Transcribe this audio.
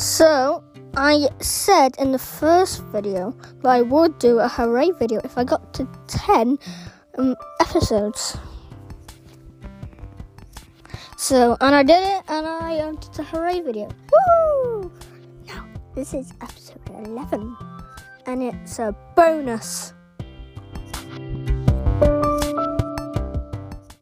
So, I said in the first video that I would do a hooray video if I got to 10 um, episodes. So, and I did it, and I um, did a hooray video. Woo! Now, this is episode 11, and it's a bonus.